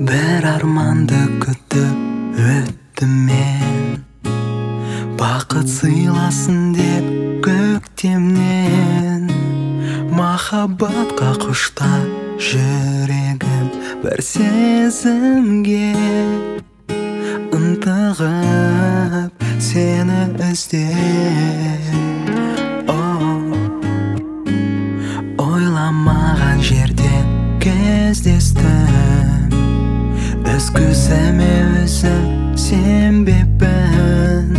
бір арманды күтіп өттім мен. Бақыт сыйласын деп көктемнен махаббатқа құшта жүрегім бір сезімге. Ынтығып сені іздеп. Ойламаған жерде кездестім өзім сенбеппін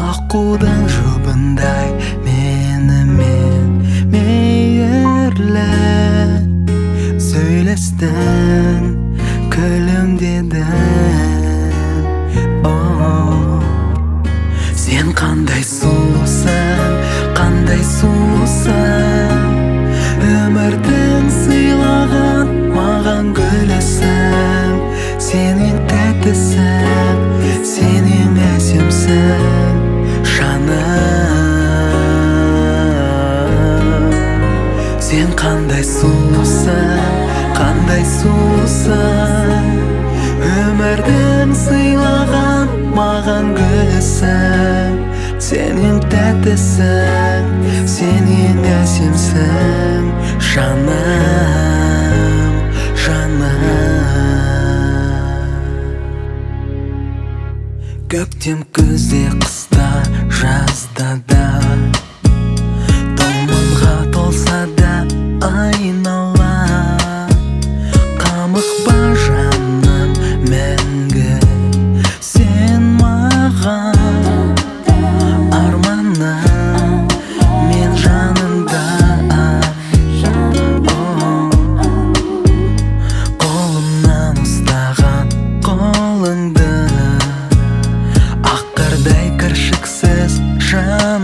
аққудың жұбындай менімен мейірлі сөйлестің қандай сұлусың қандай сұлусың өмірдің сыйлаған маған гүлісің сен ең тәттісің сен ең әсемсің жаным жаным көктем күзде қыста жазда да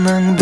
能